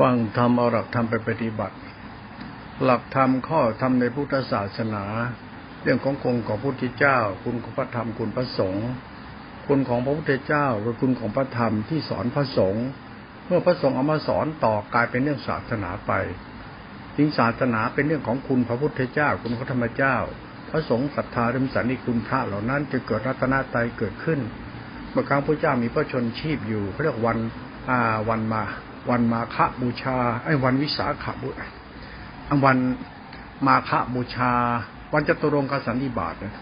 ฟังธรรมเอาหลักธรรมไปปฏิบัติ หลักธรรมข้อธรรมในพุทธศาสนา เรื่องของคุณของพระพุทธเจ้า คุณของพระธรรมคุณพระสงฆ์คุณของพระพุทธเจ้าคือคุณของพระธรรมที่สอนพระสงฆ์เมื่อพระสงฆ์เอามาสอนต่อกลายเป็นเรื่องศาสนาไปจริงศาสนาเป็นเรื่องของคุณพระพุทธเจ้า คุณพระธรรมเจ้า พระสงฆ์ศรัทธาเริ่มสันนิคุณพระเหล่านั้นจะเกิดรัตนาไตเกิดขึ้น เมื่อครั้งพระเจ้ามีพระชนชีพอยู่เขาเรียกวันอาวันมา วันมาฆบูชา ไอ้วันวิสาขบุวันมาฆบูชา วันจตุรงกสันติบาตเนี่ย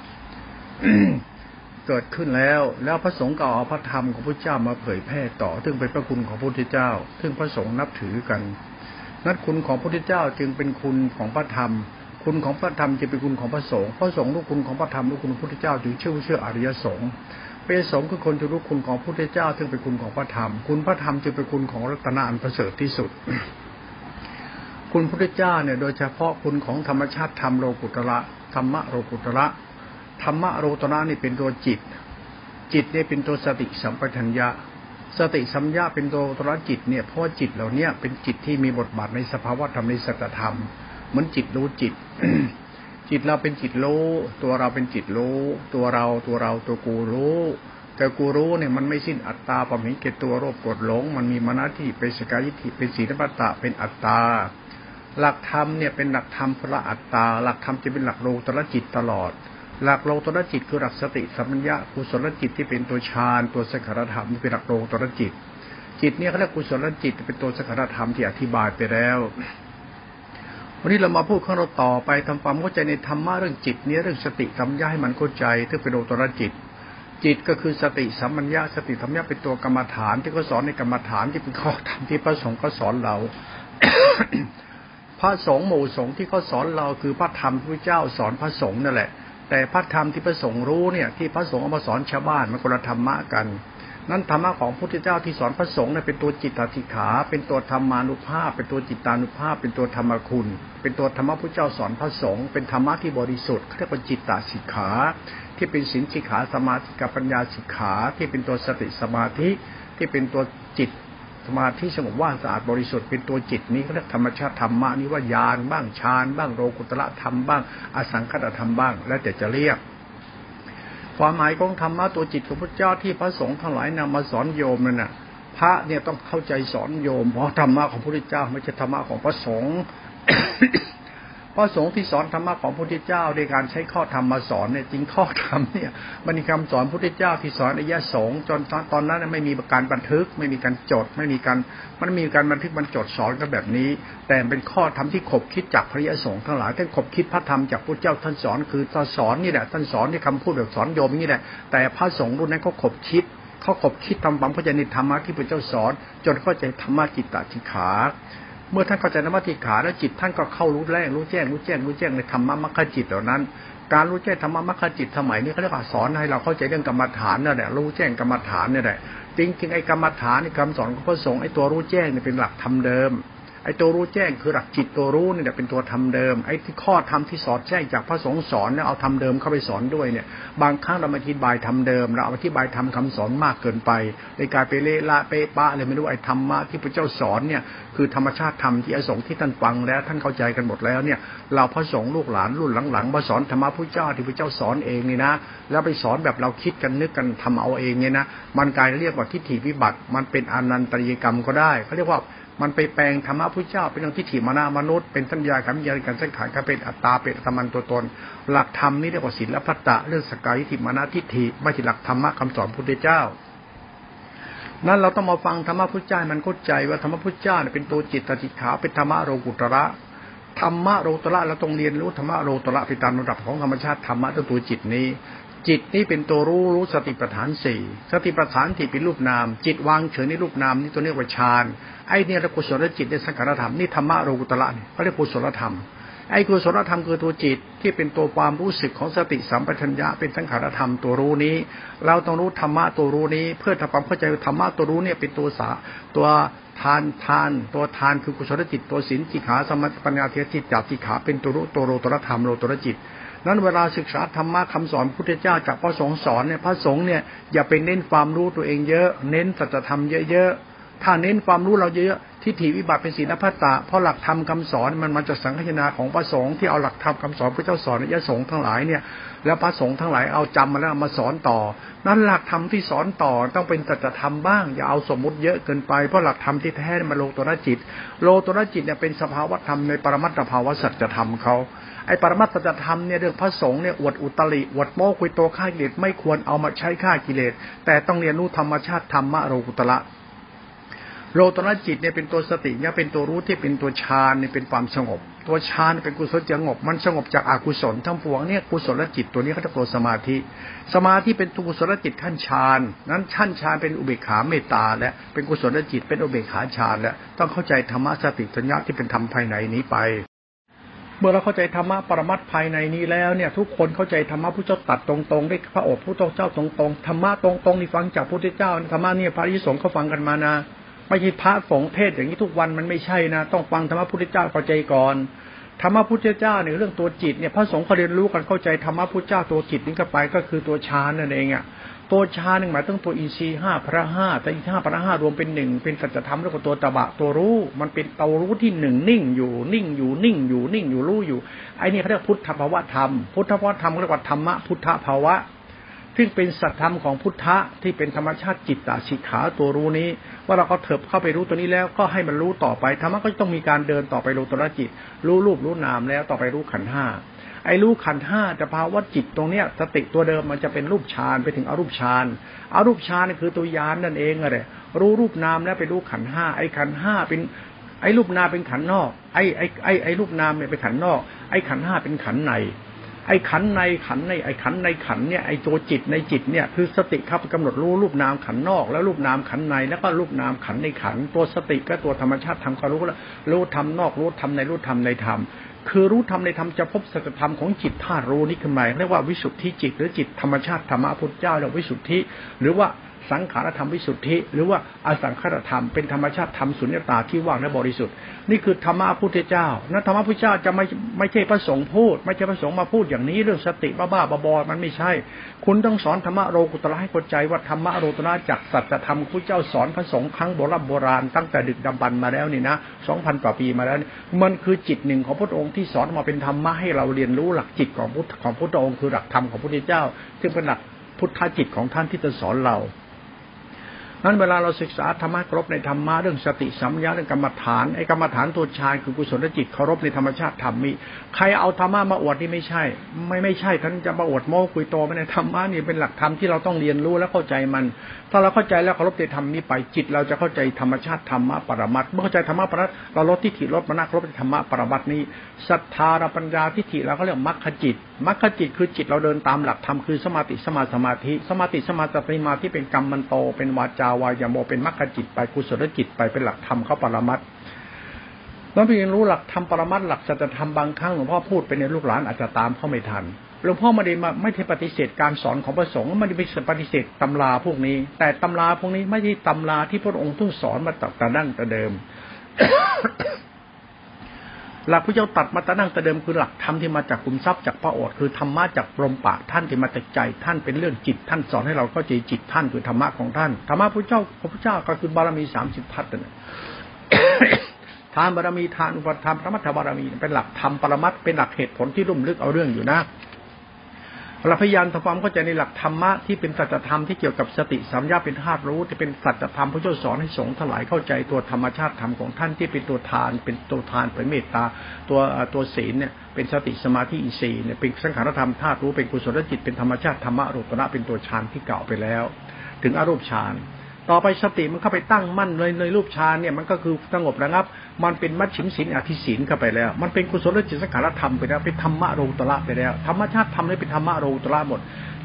เกิดขึ้นแล้ว แล้วพระสงฆ์ก็เอาพระธรรมของพระเจ้ามาเผยแพร่ต่อ ซึ่งเป็นพระคุณของพระพุทธเจ้า ซึ่งพระสงฆ์นับถือกัน นัดคุณของพระพุทธเจ้าจึงเป็นคุณของพระธรรม คุณของพระธรรมจึงเป็นคุณของพระสงฆ์ พระสงฆ์ลูกคุณของพระธรรมลูกคุณของพระพุทธเจ้าจึงเชื่อเชื่ออริยสงฆ์ เป็นสงฆ์คือคนจะรู้คุณของพระพุทธเจ้าซึ่งเป็นคุณของพระธรรม คุณพระธรรมจึงเป็นคุณของรัตนาอันประเสริฐที่สุด คุณพระพุทธเจ้าเนี่ย โดยเฉพาะคุณของธรรมชาติธรรมโลกุตระธรรมะโลกุตระธรรมะโลตระนี่เป็นตัวจิต จิตเนี่ยเป็นตัวสติสัมปชัญญะสติสัมยาเป็นตัวตระจิตเนี่ยเพราะจิตเหล่านี้เป็นจิตที่มีบทบาทในสภาวะธรรมในสัจธรรม เหมือนจิตรู้จิต จิตเราเป็นจิตรู้ ตัวเราเป็นจิตรู้ ตัวเราตัวเราตัวกูรู้ แต่กูรู้เนี่ยมันไม่สิ้นอัตตาปมิเกตัวโรคกดหลง มันมีมณฑิเป็นสกายิธิเป็นศีลปัตตะเป็นอัตตา หลักธรรมเนี่ยเป็นหลักธรรมพระอัตตา หลักธรรมจะเป็นหลักโลตระจิตตลอด หลักโลตระจิตคือหลักสติสัมปัญญะกุศลจิตที่เป็นตัวฌานตัวสกรธรรมที่เป็นหลักโลตระจิต จิตเนี่ยเขาเรียกกุศลจิตเป็นตัวสกรธรรมที่อธิบายไปแล้ว วันนี้เรามาพูดข้างเราต่อไปทำความเข้าใจในธรรมะเรื่องจิตนี้เรื่องสติสัมยาให้มันเข้าใจที่เป็นโอตรจิต จิตก็คือสติสัมมัญญาสติธรรมยาเป็นตัวกรรมฐานที่เขาสอนในกรรมฐานที่เป็นข้อธรรมที่พระสงฆ์ก็สอนเรา พระสงฆ์หมู่สงฆ์ที่เขาสอนเราคือพระธรรมที่พระเจ้าสอนพระสงฆ์นั่นแหละ แต่พระธรรมที่พระสงฆ์รู้เนี่ย ที่พระสงฆ์เอามาสอนชาวบ้านมันคนละธรรมะกัน นั้นธรรมะของพระพุทธเจ้าที่สอนพระสงฆ์เนี่ยเป็นตัวจิตตติขา เป็นตัวธรรมานุภาพ เป็นตัวจิตตานุภาพ เป็นตัวธรรมคุณ เป็นตัวธรรมะพระเจ้าสอนพระสงฆ์เป็นธรรมะที่บริสุทธิ์เรียกว่าจิตตสิกขา ที่เป็นสินสิกขาสมาธิกับปัญญาสิกขา ที่เป็นตัวสติสมาธิที่เป็นตัวจิตสมาธิสงบว่างสะอาดบริสุทธิ์เป็นตัวจิตนี้เขาเรียกธรรมชาติธรรมะนี้ว่ายานบ้างฌานบ้างโลกุตระธรรมบ้างอสังคตธรรมบ้าง แล้วแต่จะเรียก ความหมายของธรรมะตัวจิตของพระเจ้าที่พระสงฆ์ทั้งหลายนำมาสอนโยมนั่นน่ะ พระเนี่ยต้องเข้าใจสอนโยม เพราะธรรมะของพระพุทธเจ้าไม่ใช่ธรรมะของพระสงฆ์ พระสงฆ์ที่สอนธรรมะของพระพุทธเจ้าในการใช้ข้อธรรมมาสอนเนี่ยจริงข้อธรรมเนี่ยมันมีคำสอนพระพุทธเจ้าที่สอนอายะสงฆ์จนตอนนั้นไม่มีการบันทึก ไม่มีการจด ไม่มีการมันมีการบันทึกมันจดสอนกันแบบนี้ แต่เป็นข้อธรรมที่ขบคิดจากพระยสงฆ์ทั้งหลายท่านขบคิดพระธรรมจากพระเจ้าท่านสอนคือท่านสอนนี่แหละท่านสอนที่คำพูดแบบสอนโยมนี่แหละแต่พระสงฆ์รุ่นนั้นเขาขบคิดเขาขบคิดทำความเข้าใจในธรรมะที่พระเจ้าสอน จนเข้าใจธรรมะจิตตจิขา เมื่อท่านเข้าใจนมัติขาแล้วจิตท่านก็เข้ารู้แรงรู้แจ้งรู้แจ้งรู้แจ้งในธรรมะมรรคจิตเหล่านั้น การรู้แจ้งธรรมะมรรคจิตสมัยนี้เขาเรียกว่าสอนให้เราเข้าใจเรื่องกรรมฐานนั่นแหละรู้แจ้งกรรมฐานนี่แหละจริงๆไอ้กรรมฐานในคำสอนของพระสงฆ์ไอ้ตัวรู้แจ้งเนี่ยเป็นหลักธรรมเดิม ไอ้ตัวรู้แจ้งคือหลักจิตตัวรู้เนี่แหละเป็นตัวทำเดิม ไอ้ที่ข้อธรรมที่สอนแจ้งจากพระสงฆ์สอนเนี่ยเอาทำเดิมเข้าไปสอนด้วยเนี่ย บางครั้งเราอธิบายทำเดิม เราอธิบายทำคำสอนมากเกินไปในกลารไปเละละเปะปะอะไรไม่รู้ไอ้ธรรมะที่พระเจ้าสอนเนี่ยคือธรรมชาติธรรมที่อสงฆ์ที่ท่านฟังแล้วท่านเข้าใจกันหมดแล้วเนี่ย เราพระสงฆ์ลูกหลานรุ่นหลังๆมาสอนธรรมะพระเจ้าที่พระเจ้าสอนเองนี่นะ แล้วไปสอนแบบเราคิดกันนึกกันทำเอาเองเนี่ยนะมันกลายเรียกว่าทิฏฐิวิบัติมันเป็นอนันตริยกรรมก็ได้เขาเรียกว่า มันไปแปลงธรรมะพุทธเจ้า เป็นเรื่องทิฏฐิมานามนุษย์เป็นสัญญาคำยาการสังขารก็เป็นอัตตาเป็นธรรมันตัวตน หลักธรรมนี่เรียกว่าศีลพัตตะเรื่องสกายทิฏฐิมานาทิฏฐิไม่ใช่หลักธรรมะคำสอนพุทธเจ้านั้นเราต้องมาฟังธรรมะพุทธเจ้ามันเข้าใจว่าธรรมะพุทธเจ้าเป็นตัวจิตติขาเป็นธรรมะโรกุตระธรรมะโรตระเราต้องเรียนรู้ธรรมะโรตระไปตามระดับของธรรมชาติธรรมะตัวจิตนี้ จิตนี่เป็นตัวรู้รู้สติปัฏฐานสี่สติปัฏฐานที่เป็นรูปนาม จิตวางเฉยในรูปนามนี่ตัวเรียกว่าฌาน ไอ้เนี่ยเรกุศลจิตในสังขารธรรมนี่ธรรมะโลกุตระเนี่ยเขาเรียกกุศลธรรมไอ้กุศลธรรมคือตัวจิตที่เป็นตัวความรู้สึกของสติสัมปชัญญะเป็นสังขารธรรมตัวรู้นี้ เราต้องรู้ธรรมะตัวรู้นี้ เพื่อทำความเข้าใจธรรมะตัวรู้เนี่ยเป็นตัวสาตัวทานทาน ตัวทานคือกุศลจิต ตัวศีลจิขาสมัติปัญญาเทจิตจับจิขาเป็นตัวรู้ตัวโลตระธรรมโลตระจิตนั้นเวลาศึกษาธรรมะคำสอนพุทธเจ้าจากพระสงฆ์สอนเนี่ยพระสงฆ์เนี่ยอย่าไปเน้นความรู้ตัวเองเยอะ เน้นสัจธรรมเยอะๆ ถ้าเน้นความรู้เราเยอะทิฏฐิวิบัติเป็นศีลพัตตะเพราะหลักธรรมคาสอนมันมันจะสังขยาของพระสงฆ์ที่เอาหลักธรรมคาสอนพระเจ้าสอนยะสงฆ์ทั้งหลายเนี่ยแล้วพระสงฆ์ทั้งหลายเอาจำมาแล้วมาสอนต่อ นั้นหลักธรรมที่สอนต่อต้องเป็นจัจธรรมบ้างอย่าเอาสมมุติเยอะเกินไปเพราะหลักธรรมที่แท้มาโลตระจิต โลตระจิตเนี่ยเป็นสภาวธรรมในปรมัตถภาวะสัจธรรมเขาไอ้ปรมัตถธรรมเนี่ยเรื่องพระสงฆ์เนี่ยอวดอุตริอวดโม้คุยโตฆ่ากิเลสไม่ควรเอามาใช้ฆ่ากิเลสแต่ต้องเรียนรู้ธรรมชาติธรรมะโลกุตระ โลตระจิตเนี่ยเป็นตัวสติเนี่ยเป็นตัวรู้ที่เป็นตัวฌานเนี่ยเป็นความสงบ ตัวฌานเป็นกุศลสงบ มันสงบจากอากุศลทั้งปวงเนี่ยกุศลจิตตัวนี้เขาจะตัวสมาธิ สมาธิเป็นตัวกุศลจิตขั้นฌานนั้นขั้นฌานเป็นอุเบกขาเมตตาและเป็นกุศลจิตเป็นอุเบกขาฌานและต้องเข้าใจธรรมะสติสัญญาที่เป็นธรรมภายในนี้ไปเมื่อเราเข้าใจธรรมะปรมัตภายในนี้แล้วเนี่ย ทุกคนเข้าใจธรรมะพุทธเจ้าตัดตรงๆได้พระโอษฐ์พุทธเจ้าตรงๆธรรมะตรงๆนี่ฟังจากพุทธเจ้าธรรมะเนี่ยพระยิสงฆ์เขาฟังกันมานะ ไม่ใช่พระสงฆ์เทศอย่างนี้ทุกวันมันไม่ใช่นะ ต้องฟังธรรมะพุทธเจ้าเข้าใจก่อนธรรมะพุทธเจ้าเนี่ยเรื่องตัวจิตเนี่ยพระสงฆ์เขาเรียนรู้กันเข้าใจธรรมะพุทธเจ้าตัวจิตนี้ก็ไปก็คือตัวฌานนั่นเองอะตัวฌานหนึ่งหมายถึงตัวอินทรีห้าพระห้าแต่อินทรีห้าพระห้ารวมเป็นหนึ่งเป็นสัจธรรมแล้วก็ตัวตบะตัวรู้ มันเป็นตัวรู้ที่หนึ่งนิ่งอยู่นิ่งอยู่นิ่งอยู่นิ่งอยู่รู้อยู่ไอ้นี่เขาเรียกพุทธภาวะธรรม พุทธภาวะธรรมเรียกว่าธรรมะพุทธภาวะ ซึ่งเป็นสัตธรรมของพุทธะที่เป็นธรรมชาติจิตตาสิกขาตัวรู้นี้ ว่าเราก็เถิบเข้าไปรู้ตัวนี้แล้วก็ให้มันรู้ต่อไปธรรมะก็ต้องมีการเดินต่อไปรู้ตัวจิต รู้รูปรู้นามแล้วต่อไปรู้ขันห้าไอ้รู้ขันห้าจะภาวะจิตตรงเนี้ยสติตัวเดิมมันจะเป็นรูปฌานไปถึงอรูปฌานอรูปฌานคือตัวยานนั่นเองอะไรรู้รูปนามแล้วไปรู้ขันห้าไอ้ขันห้าเป็นไอ้รูปนามเป็นขันนอก ไอ้ไอ้ไอ้ไอ้รูปนามเนี่ยเป็นขันนอก ไอ้ขันห้าเป็นขันใน ไอ้ขันในขันในไอ้ขันในขันเนี่ยไอ้ตัวจิตในจิตเนี่ยคือสติครับกำหนดรู้รูปนามขันนอก แล้วรูปนามขันในแล้วก็รูปนามขันในขัน ตัวสติก็ตัวธรรมชาติทำความรู้แล้วรู้ทำนอกรู้ทำในรู้ทำในธรรมคือรู้ธรรมในธรรมจะพบสัจธรรมของจิตธาตุรู้นี่คือหมาเรียกว่าวิสุทธิจิต หรือจิตธรรมชาติธรรมะพุทธเจ้าเรียกวิสุทธิ หรือว่า สังขารธรรมวิสุทธิ หรือว่าอสังขารธรรมเป็นธรรมชาติธรรมสุญญตาที่ว่างและบริสุทธิ์ นี่คือธรรมะพุทธเจ้านั้นธรรมะพุทธเจ้าจะไม่ไม่ใช่พระสงฆ์พูด ไม่ใช่พระสงฆ์มาพูดอย่างนี้เรื่องสติบ้าบ้าบอมันไม่ใช่ คุณต้องสอนธรรมะโลกุตระให้เข้าใจว่าธรรมะโลกุตระจากสัจธรรมพุทธเจ้าสอนพระสงฆ์ครั้งโบราณโบราณตั้งแต่ดึกดำบรรมาแล้วนี่นะสองพันกว่าปีมาแล้วมันคือจิตหนึ่งของพระองค์ที่สอนมาเป็นธรรมะให้เราเรียนรู้หลักจิตของพุทธของพระองค์คือหลักธรรมของพระพุทธเจ้า ซึ่งเป็นหลักพุทธจิตของท่านที่จะสอนเรา นั้นเวลาเราศึกษาธรรมะครบในธรรมะเรื่องสติสัมยาเรื่องกรรมฐานไอ้กรรมฐานตัวชายคือกุศลจิตเคารพในธรรมชาติธรรมมีใครเอาธรรมะมาอวดนี่ไม่ใช่ ไม่ไม่ใช่ท่านจะมาอวดโม้คุยโตไม่ในธรรมะนี่เป็นหลักธรรมที่เราต้องเรียนรู้และเข้าใจมัน ถ้าเราเข้าใจแล้วเคารพในธรรมนี้ไปจิต เราจะเข้าใจธรรมชาติธรรมะปรมัตเมื่อเข้าใจธรรมะปรมัตเราลดทิฏฐิลดมานะครบในธรรมะปรมัตนี้ศรัทธาปัญญาทิฏฐิเราก็เรียกมรรคจิตมรรคจิตคือจิตเราเดินตามหลักธรรมคือสมาติสมาสมาธิสมาติสมาสมาธิเป็นกรรมมันโตเป็นวาจาวายโมเป็นมรรคจิตไปกุศลจิตไปเป็นหลักธรรมเข้าปรมัตแล้วพี่รู้หลักธรรมปรมัตหลักสัจธรรมบางครั้งหลวงพ่อพูดไปในลูกหลานอาจจะตามเข้าไม่ทัน หลวงพ่อไม่ได้มาไม่ได้ปฏิเสธการสอนของพระสงฆ์ไม่ได้ไปปฏิเสธตำราพวกนี้ แต่ตำราพวกนี้ไม่ใช่ตำราที่พระองค์เพิ่งสอนมาตั้งแต่ดั้งแต่เดิมหลักพระเจ้าตัดมาตั้งแต่เดิมคือหลักธรรมที่มาจากคุมทรัพย์จากพระโอษฐ์คือธรรมะจากลมปากท่านที่มาจากใจท่านเป็นเรื่องจิต ท่านสอนให้เราเข้าใจจิตท่านคือธรรมะของท่านธรรมะพระเจ้าพระพุทธเจ้าก็คือบารมีสามสิบทัศน์นั่นทานบารมีทานอุปธรรมพระมัทธบารมีเป็นหลักธรรมปรมัตเป็นหลักเหตุผลที่ลุ่มลึกเอาเรื่องอยู่นะ เราพยายามทำความเข้าใจในหลักธรรมะที่เป็นสัจธรรมที่เกี่ยวกับสติสัมยาเป็นธาตุรู้ที่เป็นสัจธรรมพระเจ้าสอนให้สงฆ์ทั้งหลายเข้าใจตัวธรรมชาติธรรมของท่านที่เป็นตัวทาน เป็นตัวทานเป็นเมตตาตัวตัวศีลเนี่ยเป็นสติสมาธิอิสีเนี่ยเป็นสังขารธรรมธาตุรู้เป็นกุศลจิตเป็นธรรมชาติธรรมะรูปนะเป็นตัวฌานที่เก่าไปแล้ว ถึงอารูปฌาน ต่อไปสติมันเข้าไปตั้งมั่นเลยในรูปฌานเนี่ยมันก็คือสงบระงับ มันเป็นมัชชิมศีลอธิศีลเข้าไปแล้ว มันเป็นกุศลจิตสังขารธรรมไปแล้วเป็นธรรมะโลกุตระไปแล้วธรรมชาติธรรมนี่เป็นธรรมะโลกุตระหมด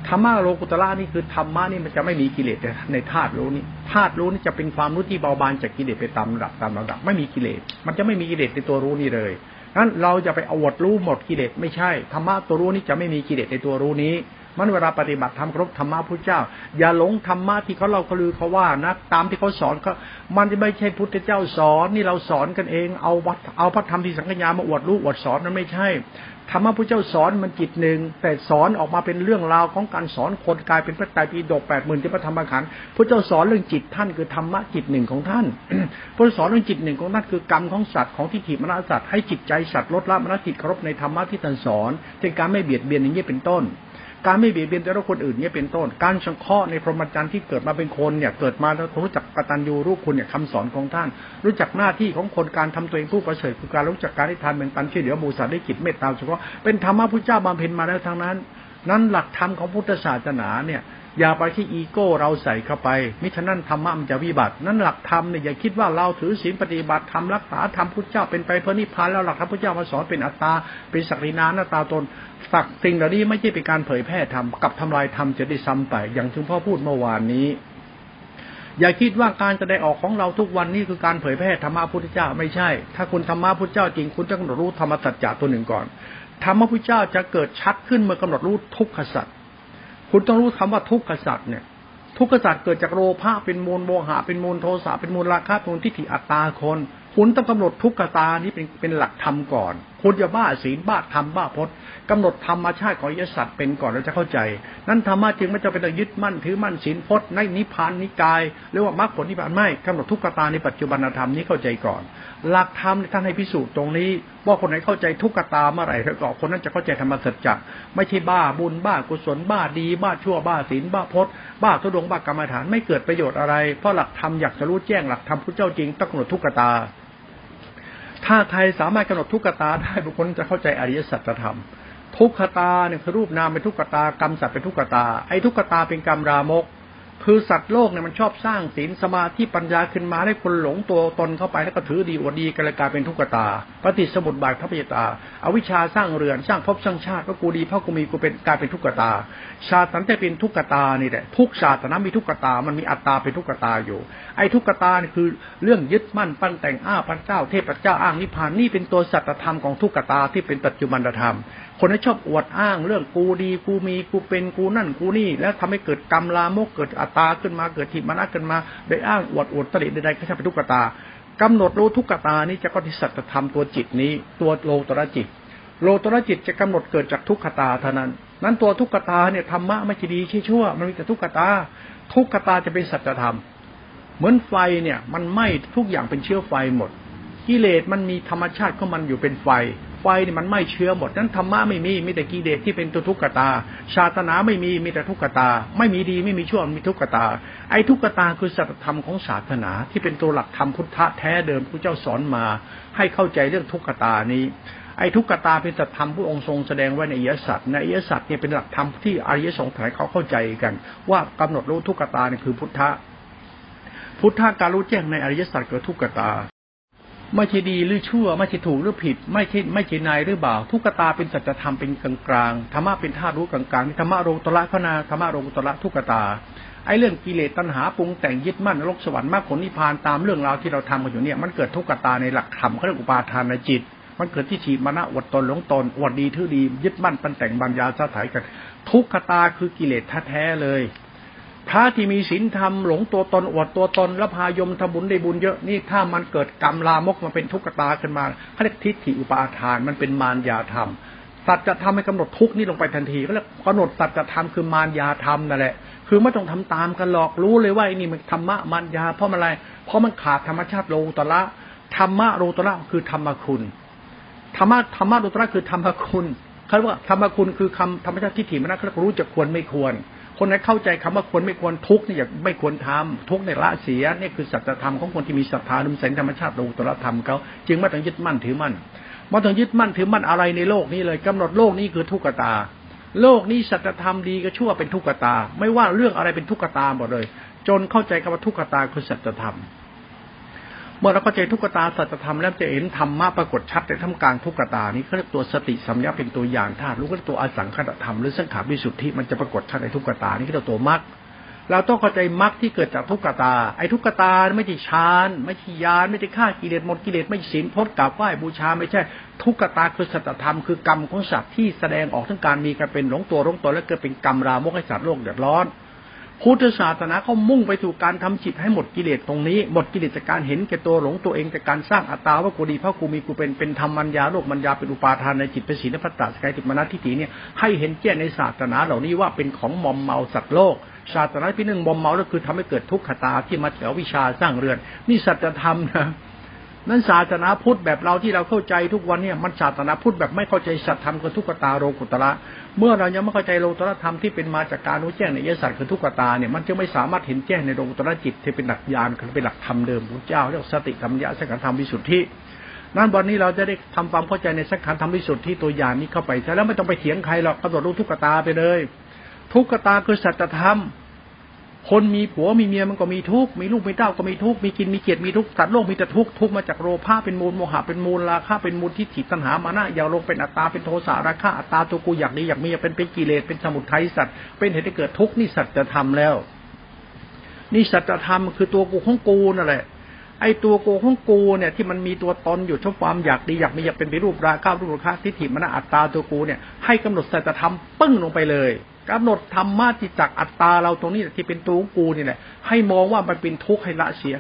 ธรรมะโลกุตระนี่คือธรรมะนี่มันจะไม่มีกิเลสในธาตุรู้นี่ธาตุรู้นี่จะเป็นความรู้ที่เบาบางจากกิเลสไปตามระดับตามระดับ ไม่มีกิเลส มันจะไม่มีกิเลสในตัวรู้นี่เลยงั้นเราจะไปอวดรู้หมดกิเลสไม่ใช่ธรรมะตัวรู้นี่จะไม่มีกิเลสในตัวรู้นี้ มันเวลาปฏิบัติธรรมครบธรรมะพุทธเจ้า อย่าหลงธรรมะที่เขาเราเขาลือเขาว่านะ ตามที่เขาสอนก็มันไม่ใช่พุทธเจ้าสอน นี่เราสอนกันเอง เอาวัดเอาพระธรรมที่สังขยามาอวดรู้อวดสอนนั้นไม่ใช่ธรรมะพระเจ้าสอนมันจิตหนึ่ง แต่สอนออกมาเป็นเรื่องราวของการสอนคนกลายเป็นพระไตรปิฎกแปดหมื่นที่พระธรรมขันธ์พระเจ้าสอนเรื่องจิตท่านคือธรรมะจิตหนึ่งของท่านพระสอนเรื่องจิตหนึ่งของท่านคือกรรมของสัตว์ของทิฏฐิมรณสัตว์ให้จิตใจสัตว์ลดละมรณจิตเคารพในธรรมะที่ท่านสอนเช่นการไม่เบียดเบียนอย่างนี้เป็นต้น การไม่เบียดเบียนแต่ละคนอื่นเนี่ยเป็นต้น การชังเคาะในพรหมจรรย์ที่เกิดมาเป็นคนเนี่ยเกิดมาแล้วรู้จักกตัญญูรู้คุณเนี่ยคำสอนของท่าน รู้จักหน้าที่ของคนการทำตัวเองผู้ประเสริฐคือการรู้จักการที่ทานเป็นตันช่วยเหลือบูชาได้กิจเมตตาเฉพาะเป็นธรรมะพุทธเจ้าบำเพ็ญมาแล้วทางนั้น นั้นหลักธรรมของพุทธศาสนาเนี่ย อย่าไปที่อีโก้เราใส่เข้าไป มิฉะนั้นธรรมะมันจะวิบัติ นั้นหลักธรรมเนี่ยอย่าคิดว่าเราถือศีลปฏิบัติธรรมรักษาธรรมพุทธเจ้าเป็นไปเพื่อนิพพานแล้วหลักธรรมพุทธเจ้ามาสอนเป็นอัตตา เป็นศักดินาหน้าตาตนสักสิ่งเหล่านี้ไม่ใช่เป็นการเผยแพร่ธรรมกับทำลายธรรมจะได้ซ้ำไป อย่างที่พ่อพูดเมื่อวานนี้ อย่าคิดว่าการแสดงออกของเราทุกวันนี้คือการเผยแพร่ธรรมะพุทธเจ้าไม่ใช่ ถ้าคุณธรรมะพุทธเจ้าจริงคุณต้องรู้ธรรมสัจจะตัวหนึ่งก่อนธรรมะพุทธเจ้าจะเกิดชัดขึ้นเมื่อกำหนดรู้ทุกขสัจ คุณต้องรู้คำว่าทุกขสัตว์เนี่ย ทุกขสัตว์เกิดจากโลภะเป็นมูลโมหะเป็นมูลโทสะเป็นมูลราคะเป็นมูลทิฏฐิอัตตาคน คุณต้องกำหนดทุกขตานี้เป็นเป็นหลักธรรมก่อนคุณอย่าบ้าศีลบ้าธรรมบ้าพจน์กำหนดธรรมชาติของยสัตว์เป็นก่อนเราจะเข้าใจ นั้นธรรมะจึงไม่จะเป็นต้องยึดมั่นถือมั่นศีลพจน์ในนิพพานนิกายหรือว่ามรรคผลนิพพานไม่กำหนดทุกขตาในปัจจุบันธรรมนี้เข้าใจก่อน หลักธรรมท่านให้พิสูจน์ตรงนี้ ว่าคนไหนเข้าใจทุกขตาเมื่อไหร่แล้วก็คนนั้นจะเข้าใจธรรมสัจจะไม่ใช่บ้าบุญบ้ากุศลบ้าดี บ้าชั่วบ้าศีลบ้าพจน์บ้าทุดงบ้ากรรมฐานไม่เกิดประโยชน์อะไรเพราะหลักธรรมอยากจะรู้แจ้งหลักธรรมพระเจ้าจริงต้องกำหนดทุกขตา ถ้าใครสามารถกำหนดทุกขตาได้บุคคลจะเข้าใจอริยสัจธรรม ทุกขตาเนี่ยคือรูปนามเป็นทุกขตากรรมสัตว์เป็นทุกขตาไอ้ทุกขตาเป็นกรรมรามก คือสัตว์โลกเนี่ยมันชอบสร้างศีลสมาธิปัญญาขึ้นมาให้คนหลงตัวตนเข้าไปแล้วก็ถือดีอวดดีกันเลยกลายเป็นทุกขตาปฏิสมุติบาทพระปิตาอาวิชชาสร้างเรือนสร้างภพสร้างชาติก็กูดีเพราะกูมีกูเป็นกลายเป็นทุกขตา ชาตินั้นแต่เป็นทุกขตานี่แหละทุกชาตินั้นมีทุกขตา มันมีอัตตาเป็นทุกขตาอยู่ ไอ้ทุกขตานี่คือเรื่องยึดมั่นปั้นแต่งอ้าพระเจ้าเทพเจ้าอ้างนิพพานนี่เป็นตัวสัจธรรมของทุกขตาที่เป็นปัจจุบันธรรม คนที่ชอบอวดอ้างเรื่องกูดีกูมีกูเป็นกูนั่นกูนี่ แล้วทำให้เกิดกรรมลามกเกิดอัตตาขึ้นมาเกิดทิมานัขึ้นมาโดยอ้างอวดอวดตริใดๆก็ใช่เป็นทุกขตากำหนดรู้ทุกขตานี้จะก็ที่สัจธรรมตัวจิตนี้ ตัวโลตระจิต โลตระจิตจะกำหนดเกิดจากทุกขตาเท่านั้น นั้นตัวทุกขตาเนี่ยธรรมะไม่ใช่ดีช่ชั่ว มันมีแต่ทุกขตา ทุกขตาจะเป็นสัจธรรม เหมือนไฟเนี่ยมันไหม้ทุกอย่างเป็นเชื้อไฟหมด กิเลสมันมีธรรมชาติของมันอยู่เป็นไฟ ไฟนี่มันไม่เชื้อหมดนั้นธรรมะไม่มีมีแต่กิเลสที่เป็นตัวทุกขตา ชาตนาไม่มีมีแต่ทุกขตา ไม่มีดีไม่มีชั่วมีทุกขตา ไอ้ทุกขตาคือสัจธรรมของศาสนา ที่เป็นตัวหลักธรรมพุทธะแท้เดิมพระเจ้าสอนมา ให้เข้าใจเรื่องทุกขตานี้ไอ้ทุกขตาเป็นสัจธรรมผู้องค์ทรงแสดงไว้ในอิยสัตในอิยสัตเนี่ยเป็นหลักธรรมที่อริยสงฆ์ายเขาเข้าใจกัน ว่ากำหนดรู้ทุกขตาเนี่ยคือพุทธะพุทธะการรู้แจ้งในอริยสัจเกิดทุกขตา ไม่ใช่ดีหรือชั่ว ไม่ใช่ถูกหรือผิด ไม่ใช่ไม่ใช่นายหรือบ่าว ทุกตาเป็นสัจธรรมเป็นกลางกลางธรรมะเป็นธาตุรู้กลางกลางธรรมะโรตระขนาธรรมะโรตระทุกตาไอ้เรื่องกิเลสตัณหาปรุงแต่งยึดมั่นโลกสวรรค์มากผลนิพพานตามเรื่องราวที่เราทำกันอยู่เนี่ยมันเกิดทุกตาในหลักธรรมเขาเรียกอุปาทานในจิต มันเกิดที่ฉีมานะอดตนหลงตนอดดีทื่อดียึดมั่นปันแต่งบัญญาสถายกัน ทุกขตาคือกิเลสแท้เลย พระที่มีศีลธรรมหลงตัวตนอวดตัวตนแล้วพายมทำบุญได้บุญเยอะนี่ถ้ามันเกิดกรรมลามกมาเป็นทุกขตาขึ้นมาเขาเรียกทิฏฐิอุปาทานมันเป็นมารยาธรรมสัจธรรมให้กำหนดทุกนี่ลงไปทันทีก็เรียกกำหนดสัจธรรมคือมารยาธรรมนั่นแหละ คือไม่ต้องทำตามกันหลอกรู้เลยว่าไอ้นี่มันธรรมะมารยาเพราะอะไร เพราะมันขาดธรรมชาติโลตระธรรมะโลตระคือธรรมคุณธรรมะธรรมะโลตระคือธรรมคุณเขาเรียกว่าธรรมคุณคือคำธรรมชาติทิฏฐิมันนะเขารู้จะควรไม่ควร คนไหนเข้าใจคำว่าควรไม่ควรทุกนี่อย่าไม่ควรทำทุกในละเสียนี่คือสัจธรรมของคนที่มีศรัทธาดุมแสงธรรมชาติโลตรธรรมเขาจึงไม่ต้องยึดมั่นถือมั่นไม่ต้องยึดมั่นถือมั่นอะไรในโลกนี้เลยกำหนดโลกนี้คือทุกขตา โลกนี้สัจธรรมดีก็ชั่วเป็นทุกขตา ไม่ว่าเรื่องอะไรเป็นทุกขตาหมดเลย จนเข้าใจคำว่าทุกขตาคือสัจธรรม เมื่อเราเข้าใจทุกตาสัจธรรมแล้วจะเห็นธรรมะปรากฏชัดในท่ามกลางทุกตานี้เขาเรียกตัวสติสัมยาเป็นตัวอย่างธาตุรู้ก็ตัวอสังขตธรรมหรือสังขารวิสุทธิมันจะปรากฏชัดในทุกตานี้ก็เรียกตัวมรรคเราต้องเข้าใจมรรคที่เกิดจากทุกขตา ไอ้ทุกขตาไม่ใช่ฌานไม่ใช่ยานไม่ใช่ฆ่ากิเลสหมดกิเลสไม่ศีลพจน์กราบไหว้บูชาไม่ใช่ ทุกขตาคือสัจธรรมคือกรรมของสัตว์ที่แสดงออกทั้งการมีการเป็นหลงตัวหลงตัวและเกิดเป็นกรรมรามกให้สัตว์โลกเดือดร้อน พุทธศาสนาเขามุ่งไปสู่การทำจิตให้หมดกิเลสตรงนี้ หมดกิเลสจากการเห็นแก่ตัวหลงตัวเองจากการสร้างอัตตาว่ากูดีพระกูมีกูเป็นเป็นธรรมัญญาโลกมัญญาเป็นอุปาทานในจิตเป็นศีลพัตตาสกายติมนัตทิฏฐิเนี่ยให้เห็นแจ้งในศาสนาเหล่านี้ว่าเป็นของมอมเมาสัตว์โลกศาสนาที่หนึ่งมอมเมาก็คือทำให้เกิดทุกขตาที่มาเถววิชาสร้างเรือน นี่สัจธรรมนะ นั้นศาสนาพุทธแบบเราที่เราเข้าใจทุกวันเนี่ยมันศาสนาพุทธแบบไม่เข้าใจสัจธรรมคือทุกขตาโลกุตระ เมื่อเรายังไม่เข้าใจโลกุตระธรรมที่เป็นมาจากการรู้แจ้งในยสัตว์คือทุกขตาเนี่ยมันจะไม่สามารถเห็นแจ้งในโลกุตระจิตที่เป็นหลักญาณคือเป็นหลักธรรมเดิมพระเจ้าเรียกสติธรรมยะสังขารธรรมวิสุทธินั้นวันนี้เราจะได้ทำความเข้าใจในสังขารธรรมวิสุทธิตัวอย่างนี้เข้าไปแล้วไม่ต้องไปเถียงใครหรอกกำหนดรู้ทุกขตาไปเลย ทุกขตาคือสัจธรรม คนมีผัวมีเมียมันก็มีทุกข์มีลูกมีเต้าก็มีทุกข์มีกินมีเกียรติมีทุกข์สัตว์โลกมีแต่ทุกข์ทุกข์มาจากโลภะเป็นมูลโมหะเป็นมูลราคะเป็นมูลที่ถิตัณหามานะอย่าลงเป็นอัตตาเป็นโทสะราคะอัตตาตัวกูอยากดีอยากมีอยากเป็นเป็นกิเลสเป็นสมุทัยสัตว์เป็นเหตุให้เกิดทุกข์นี่สัจธรรมแล้ว นี่สัจธรรมคือตัวกูของกูนั่นแหละไอ้ตัวโกของกูเนี่ยที่มันมีตัวตนอยู่ชอบความอยากดีอยากมีอยากเป็นไปรูปราก้ารูปราคาทิฏฐิมนะอัตตาตัวกูเนี่ยให้กำหนดสัจธรรมปึ้งลงไปเลย กำหนดธรรมะที่จักอัตตาเราตรงนี้ที่เป็นตัวกูนี่แหละให้มองว่ามันเป็นทุกข์ให้ละเสีย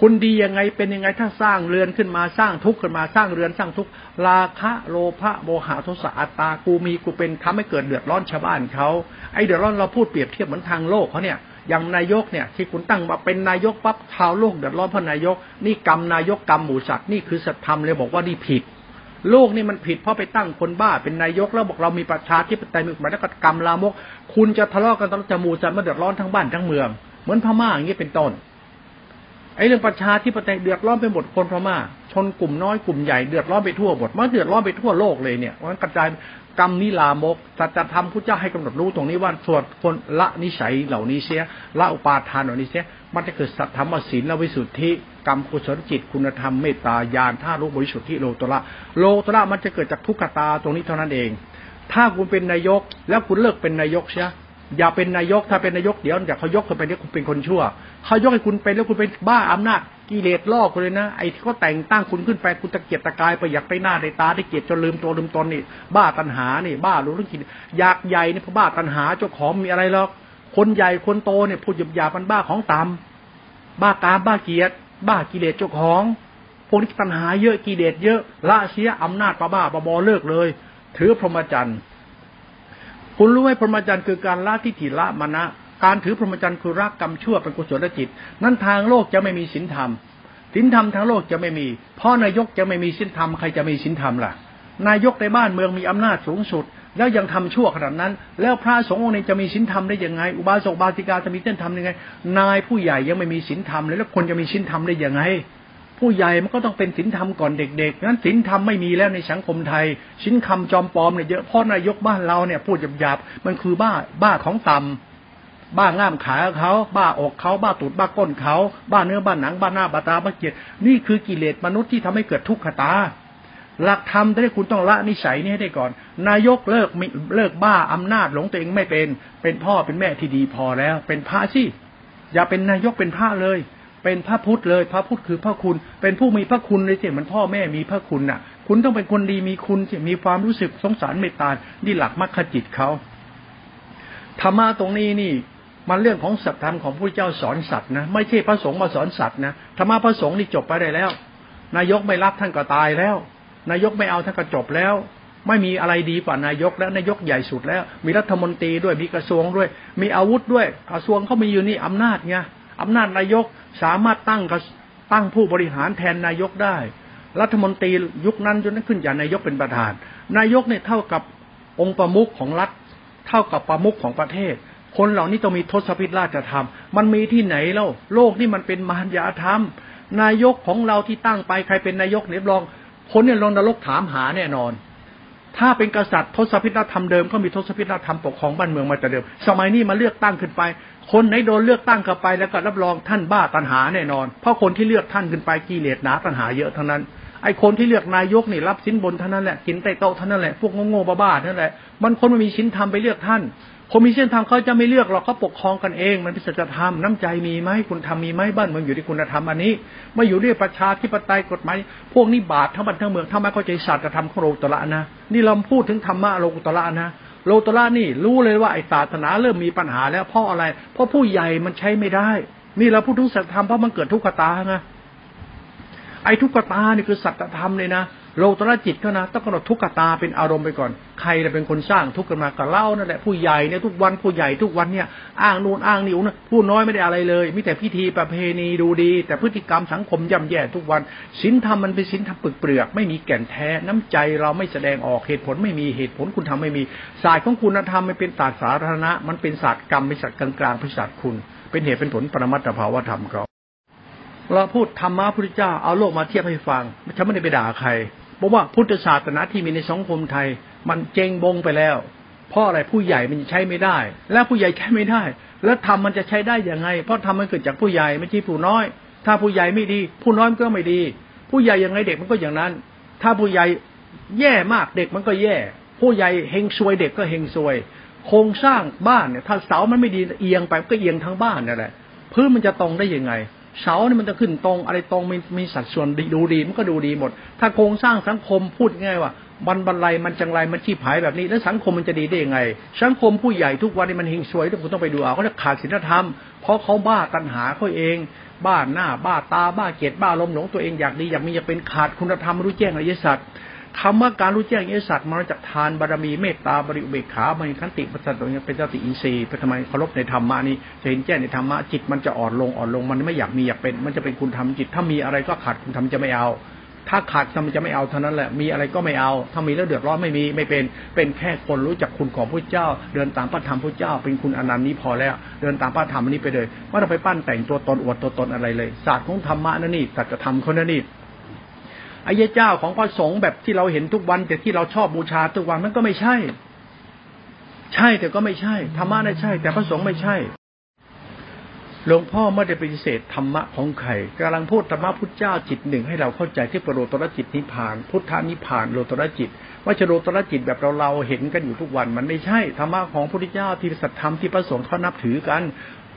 คุณดียังไงเป็นยังไงถ้าสร้างเรือนขึ้นมาสร้างทุกข์ขึ้นมาสร้างเรือนสร้างทุกข์ราคะโลภะโมหะโทสะอัตตากูมีกูเป็นทำให้เกิดเดือดร้อนชาวบ้านเขาไอ้เดือดร้อนเราพูดเปรียบเทียบเหมือนทางโลกเขาเนี่ยอย่างนายกเนี่ยที่คุณตั้งมาเป็นนายกปั๊บชาวโลกเดือดร้อนเพราะนายก นี่กรรมนายกกรรมหมูสัตว์นี่คือสัตธรรมเลยบอกว่านี่ผิด โลกนี่มันผิดเพราะไปตั้งคนบ้าเป็นนายกแล้วบอกเรามีประชาธิปไตยมีมายนักรรมลามก คุณจะทะเลาะกันตลอดจมูกจะมาเดือดร้อนทั้งบ้านทั้งเมือง เหมือนพม่าอย่างนี้เป็นต้นไอ้เรื่องประชาธิปไตยเดือดร้อนไปหมดคนพม่าชนกลุ่มน้อยกลุ่มใหญ่เดือดร้อนไปทั่วหมดมันเดือดร้อนไปทั่วโลกเลยเนี่ยมันกระจาย กรรมนิลามกสัจธรรมพุทธเจ้าให้กำหนดรู้ตรงนี้ว่าสวดคนละนิสัยเหล่านี้เสียละอุปาทานเหล่านี้เสียมันจะเกิดสัทธรรมศีลและวิสุทธิกรรมกุศลจิตคุณธรรมเมตตาญาณท่ารู้บริสุทธิโลตระโลตระมันจะเกิดจากทุกขตาตรงนี้เท่านั้นเอง ถ้าคุณเป็นนายกแล้วคุณเลิกเป็นนายกใช่ อย่าเป็นนายกถ้าเป็นนายกเดี๋ยวอย่าเขายกคุณไปเนี่ยคุณเป็นคนชั่วเขายกให้คุณเป็นแล้วคุณเป็นบ้าอำนาจกิเลสล่อคุณเลยนะไอ้ที่เขาแต่งตั้งคุณขึ้นไปคุณตะเกียบตะกายไปอยากไปหน้าในตาได้เกียรติจนลืมตัวลืมตนนี่บ้าตัณหานี่บ้ารู้เรื่องกินอยากใหญ่นี่เพราะบ้าตัณหาเจ้าของมีอะไรหรอกคนใหญ่คนโตเนี่ยพูดหยาบหยามันบ้าของต่ำบ้ากามบ้าเกียรติ บ้ากิเลสเจ้าของพวกนี้ตัณหาเยอะกิเลสเยอะละเสียอำนาจป้าบ้าป้าบอเลิกเลย ถือพรหมจรรย์ คุณรู้ไหมพรหมจรรย์คือการละทิฏฐิละมณะการถือพรหมจรรย์คือรักกรรมชั่วเป็นกุศลจิต นั้นทางโลกจะไม่มีศีลธรรมศีลธรรมทางโลกจะไม่มีพ่อนายกจะไม่มีศีลธรรมใครจะมีศีลธรรมล่ะ นายกในบ้านเมืองมีอำนาจสูงสุด แล้วยังทำชั่วขนาดนั้น แล้วพระสงฆ์องค์นี้จะมีศีลธรรมได้ยังไง อุบาสกบาสิกาจะมีเส้นธรรมยังไง นายผู้ใหญ่ยังไม่มีศีลธรรมเลยแล้วคนจะมีศีลธรรมได้ยังไง ผู้ใหญ่มันก็ต้องเป็นศีลธรรมก่อนเด็กๆนั้นศีลธรรมไม่มีแล้วในสังคมไทยศีลคำจอมปลอมเนี่ยเยอะพ่อนายกบ้านเราเนี่ยพูดหยาบๆมันคือบ้าบ้าของต่ำบ้าง่ามขาเขา บ้าอกเขา บ้าตูดบ้าก้นเขา บ้าเนื้อบ้าหนังบ้าหน้าบ้าตาบ้าเกียรตินี่คือกิเลสมนุษย์ที่ทำให้เกิดทุกขตา หลักธรรมที่คุณต้องละนิสัยนี้ให้ได้ก่อน นายกเลิกเลิกบ้าอำนาจหลงตัวเองไม่เป็น เป็นพ่อเป็นแม่ที่ดีพอแล้ว เป็นพระสิอย่าเป็นนายกเป็นพระเลย เป็นพระพุทธเลย พระพุทธคือพระคุณ เป็นผู้มีพระคุณเลยสิมันพ่อแม่มีพระคุณน่ะ คุณต้องเป็นคนดีมีคุณสิมีความรู้สึกสงสารเมตตานี่หลักมรรคจิตเขาธรรมะตรงนี้นี่ มันเรื่องของสัตธรรมของผู้เจ้าสอนสัตว์นะไม่ใช่พระสงฆ์มาสอนสัตว์นะธรรมะพระสงฆ์นี่จบไปได้แล้ว นายกไม่รับท่านก็ตายแล้ว นายกไม่เอาท่านก็จบแล้วไม่มีอะไรดีกว่านายกแล้วนายกใหญ่สุดแล้ว มีรัฐมนตรีด้วยมีกระทรวงด้วย มีอาวุธด้วย กระทรวงเขามีอยู่นี่อำนาจไง อำนาจนายกสามารถตั้งตั้งผู้บริหารแทนนายกได้ รัฐมนตรียุคนั้นจนนั้นขึ้นจากนายกเป็นประธาน นายกเนี่ยเท่ากับองค์ประมุขของรัฐ เท่ากับประมุขของประเทศ คนเหล่านี้ต้องมีทศพิธราชธรรม มันมีที่ไหนเล่าโลกนี่มันเป็นมารยาธรรม นายกของเราที่ตั้งไปใครเป็นนายกเนี่ยลองคนเนี่ยลองนรกถามหาแน่นอน ถ้าเป็นกษัตริย์ทศพิธธรรมเดิมก็มีทศพิธธรรมปกครองบ้านเมืองมาแต่เดิม สมัยนี้มาเลือกตั้งขึ้นไป คนไหนโดนเลือกตั้งขึ้นไปแล้วก็รับรองท่านบ้าตัณหาแน่นอน เพราะคนที่เลือกท่านขึ้นไปกิเลสหนาตัณหาเยอะทั้งนั้น ไอ้คนที่เลือกนายกนี่รับสินบนเท่านั้นแหละกินไต่โต๊ะเท่านั้นแหละพวกโง่ๆบ้าๆนั่นแหละมันคนไม่มีสินธรรมไปเลือกท่าน คนมีเส้นธรรมเขาจะไม่เลือกหรอกเขาปกครองกันเอง มันเป็นสัจธรรมน้ำใจมีไหมคุณทำมีไหมบ้านเมืองอยู่ที่คุณธรรมอันนี้มาอยู่ด้วยประชาธิปไตยกฎหมายพวกนี้บาปทั้งบ้านทั้งเมืองทำไมเข้าใจศาสตร์ธรรมของโลตระนะ นี่เราพูดถึงธรรมะโลตระนะโลตระนี่รู้เลยว่าไอ้ศาสนาเริ่มมีปัญหาแล้วเพราะอะไร เพราะผู้ใหญ่มันใช้ไม่ได้ นี่เราพูดถึงสัจธรรมเพราะมันเกิดทุกขตาไง ไอ้ทุกขตานี่คือสัจธรรมเลยนะโลตระจิตก็นะต้องกำหนดทุกขตาเป็นอารมณ์ไปก่อน ใครจะเป็นคนสร้างทุกข์กันมากับเล่านั่นแหละผู้ใหญ่เนี่ยทุกวันผู้ใหญ่ทุกวันเนี่ยอ้างนูนอ้างนิ้วนะผู้น้อยไม่ได้อะไรเลยมีแต่พิธีประเพณีดูดี แต่พฤติกรรมสังคมย่ำแย่ทุกวันศีลธรรมมันเป็นศีลธรรมปึกเปลือกไม่มีแก่นแท้น้ำใจเราไม่แสดงออกเหตุผลไม่มีเหตุผลคุณทำไม่มีศาสตร์ของคุณธรรมมันเป็นศาสตร์สาธารณะ มันเป็นศาสตร์กรรมเป็นศาสตร์กลางๆเป็นศาสตร์คุณ เป็นเหตุเป็นผลปรมัตถภาวธรรมเรา เราพูดธรรมะพุทธเจ้าเอาโลกมาเทียบให้ฟังฉันไม่ได้ไปด่าใครเพราะว่าพุทธศาสนาที่มีในสังคมไทย มันเจงบงไปแล้ว เพราะอะไรผู้ใหญ่มันใช้ไม่ได้ และผู้ใหญ่ใช้ไม่ได้ แล้วทำมันจะใช้ได้ยังไง เพราะทำมันเกิดจากผู้ใหญ่ไม่ใช่ผู้น้อย ถ้าผู้ใหญ่ไม่ดี ผู้น้อยก็ไม่ดี ผู้ใหญ่ยังไงเด็กมันก็อย่างนั้น ถ้าผู้ใหญ่แย่มากเด็กมันก็แย่ ผู้ใหญ่เฮงซวยเด็กก็เฮงซวย โครงสร้างบ้านเนี่ยถ้าเสามันไม่ดีเอียงไปก็เอียงทั้งบ้านนั่นแหละพื้นมันจะตรงได้ยังไง เสาเนี่ยมันจะขึ้นตรงอะไรตรงมีมีสัดส่วนดูดีมันก็ดูดีหมด ถ้าโครงสร้างสังคมพูดง่ายว่าบันบันไลมันจังไรมันขี้ผายแบบนี้ แล้วสังคมมันจะดีได้ยังไง สังคมผู้ใหญ่ทุกวันนี้มันเฮงซวยทุกคนต้องไปดูเอาเขาจะขาดศีลธรรม เพราะเขาบ้าตัณหาเขาเอง บ้าหน้า บ้าตาบ้าเกียดบ้าลมหลงตัวเองอยากดีอยากมีอยากเป็นขาดคุณธรรมรู้แจ้งอริยสัจ คำว่าการรู้แจ้งอริยสัจมาจากทานบารมีเมตตาบริอุเบกขาบริคันติปัสสติเป็นเจติอินทรีย์เป็นทำไมเคารพในธรรมะนี้จะเห็นแจ้งในธรรมะจิตมันจะอ่อนลงอ่อนลงมันไม่อยากมีอยากเป็น มันจะเป็นคุณธรรมจิต ถ้ามีอะไรก็ขาดคุณธรรมจะไม่เอา ถ้าขาดทำจะไม่เอาเท่านั้นแหละมีอะไรก็ไม่เอา ถ้ามีแล้วเดือดร้อนไม่มีไม่เป็น เป็นแค่คนรู้จักคุณของพระเจ้า เดินตามพระธรรมพระเจ้า เป็นคุณอนันต์นี้พอแล้ว เดินตามพระธรรมนี้ไปเลยไม่ต้องไปปั้นแต่งตัวตนอวดตัวตนอะไรเลยศาสตร์ของธรรมะนั่นนี่สัจธรรมเขานั่นนี่ อายะเจ้าของพระสงฆ์แบบที่เราเห็นทุกวัน แต่ที่เราชอบบูชาทุกวันมันก็ไม่ใช่ ใช่แต่ก็ไม่ใช่ธรรมะน่ะใช่ แต่พระสงฆ์ไม่ใช่หลวงพ่อไม่ได้ปฏิเสธธรรมะของใครกำลังพูดธรรมะพุทธเจ้าจิตหนึ่งให้เราเข้าใจที่ปรโลตรจิตนิพพาน พุทธานิพพานโลตรจิตว่าจะโลตรจิตแบบเราเราเห็นกันอยู่ทุกวัน มันไม่ใช่ธรรมะของพระพุทธเจ้าที่สัตธรรมที่พระสงฆ์เขานับถือกัน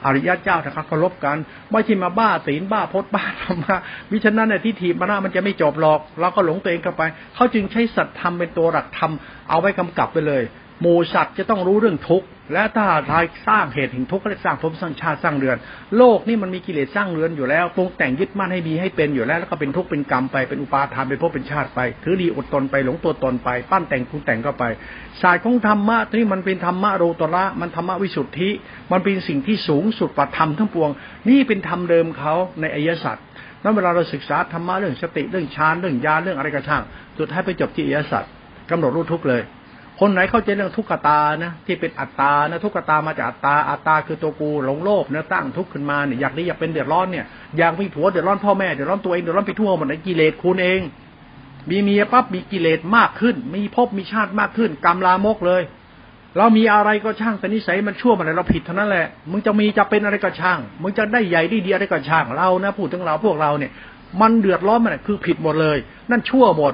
อริยะเจ้าถ้าเขาเคารพกันไม่ใช่มาบ้าศีลบ้าพจน์บ้าธรรมะวิชนั้นเนี่ยที่ถีบมาหน้ามันจะไม่จบหรอกเราก็หลงตัวเองเข้าไป เขาจึงใช้สัตธรรมเป็นตัวหลักธรรมเอาไว้กำกับไปเลย หมูสัตว์จะต้องรู้เรื่องทุกข์และถ้าทายสร้างเหตุแห่งทุกข์ก็ได้สร้างภพสร้างชาติสร้างเรือน โลกนี่มันมีกิเลสสร้างเรือนอยู่แล้วปรุงแต่งยึดมั่นให้มีให้เป็นอยู่แล้วแล้วก็เป็นทุกข์เป็นกรรมไปเป็นอุปาทานเป็นภพเป็นชาติไป ถือดีอดตนไปหลงตัวตนไป ปั้นแต่งปรุงแต่งก็ไปศาสตร์ของธรรมะที่มันเป็นธรรมะโรตระมันธรรมะวิสุทธิ มันเป็นสิ่งที่สูงสุดปัตธรรมทั้งปวง นี่เป็นธรรมเดิมเขาในอริยสัจนั้นเวลาเราศึกษาธรรมะเรื่องสติเรื่องฌานเรื่องญาเรื่องอะไรกระช่างสุดท้ายไปจบที่อริยสัจกำหนดรู้ทุกเลย คนไหนเข้าใจเรื่องทุกขตานะที่เป็นอัตตานะทุกขตามาจากอัตตาอัตตาคือตัวกูหลงโลภนื้อตั้งทุกข์ขึ้นมาเนี่ยอยากนี้อยากเป็นเดือดร้อนเนี่ยอยากมีผัวเดือดร้อนพ่อแม่เดือดร้อนตัวเองเดือดร้อนไปทั่วหมดในกิเลสคุณเอง มีเมียปั๊บมีกิเลสมากขึ้น มีภพมีชาติมากขึ้นกรรมลามกเลย เรามีอะไรก็ช่างแต่นิสัยมันชั่วมันอะไรเราผิดเท่านั้นแหละมึงจะมีจะเป็นอะไรก็ช่างมึงจะได้ใหญ่ได้ดีอะไรก็ช่างเรานะพูดถึงเราพวกเราเนี่ย มันเดือดร้อนมันคือผิดหมดเลย นั่นชั่วหมด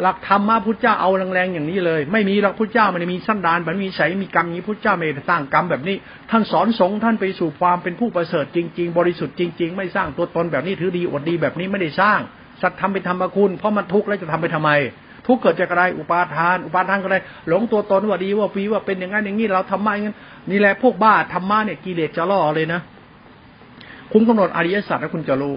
หลักธรรมะพุทธเจ้าเอาแรงๆอย่างนี้เลย ไม่มีหลักพุทธเจ้ามันมีสั้นดานมันมีใสมีกรรมนี้พุทธเจ้าไม่สร้างกรรมแบบนี้ ท่านสอนสงฆ์ท่านไปสู่ความเป็นผู้ประเสริฐจริง ๆ บริสุทธิ์จริง ๆ ไม่สร้างตัวตนแบบนี้ถือดีอดดีแบบนี้ไม่ได้สร้าง สัตว์ทำเป็นธรรมคุณ เพราะมันทุกข์แล้วจะทำไปทำไม ทุกข์เกิดจากอะไรอุปาทาน อุปาทานก็อะไรหลงตัวตนว่าดีว่าฟีว่าเป็นอย่างนั้นอย่างนี้เราทำมาอย่างนั้นนี่แหละพวกบ้าธรรมะเนี่ยกิเลสจะล่อเลยนะ คุณกำหนดอริยสัจแล้วคุณจะรู้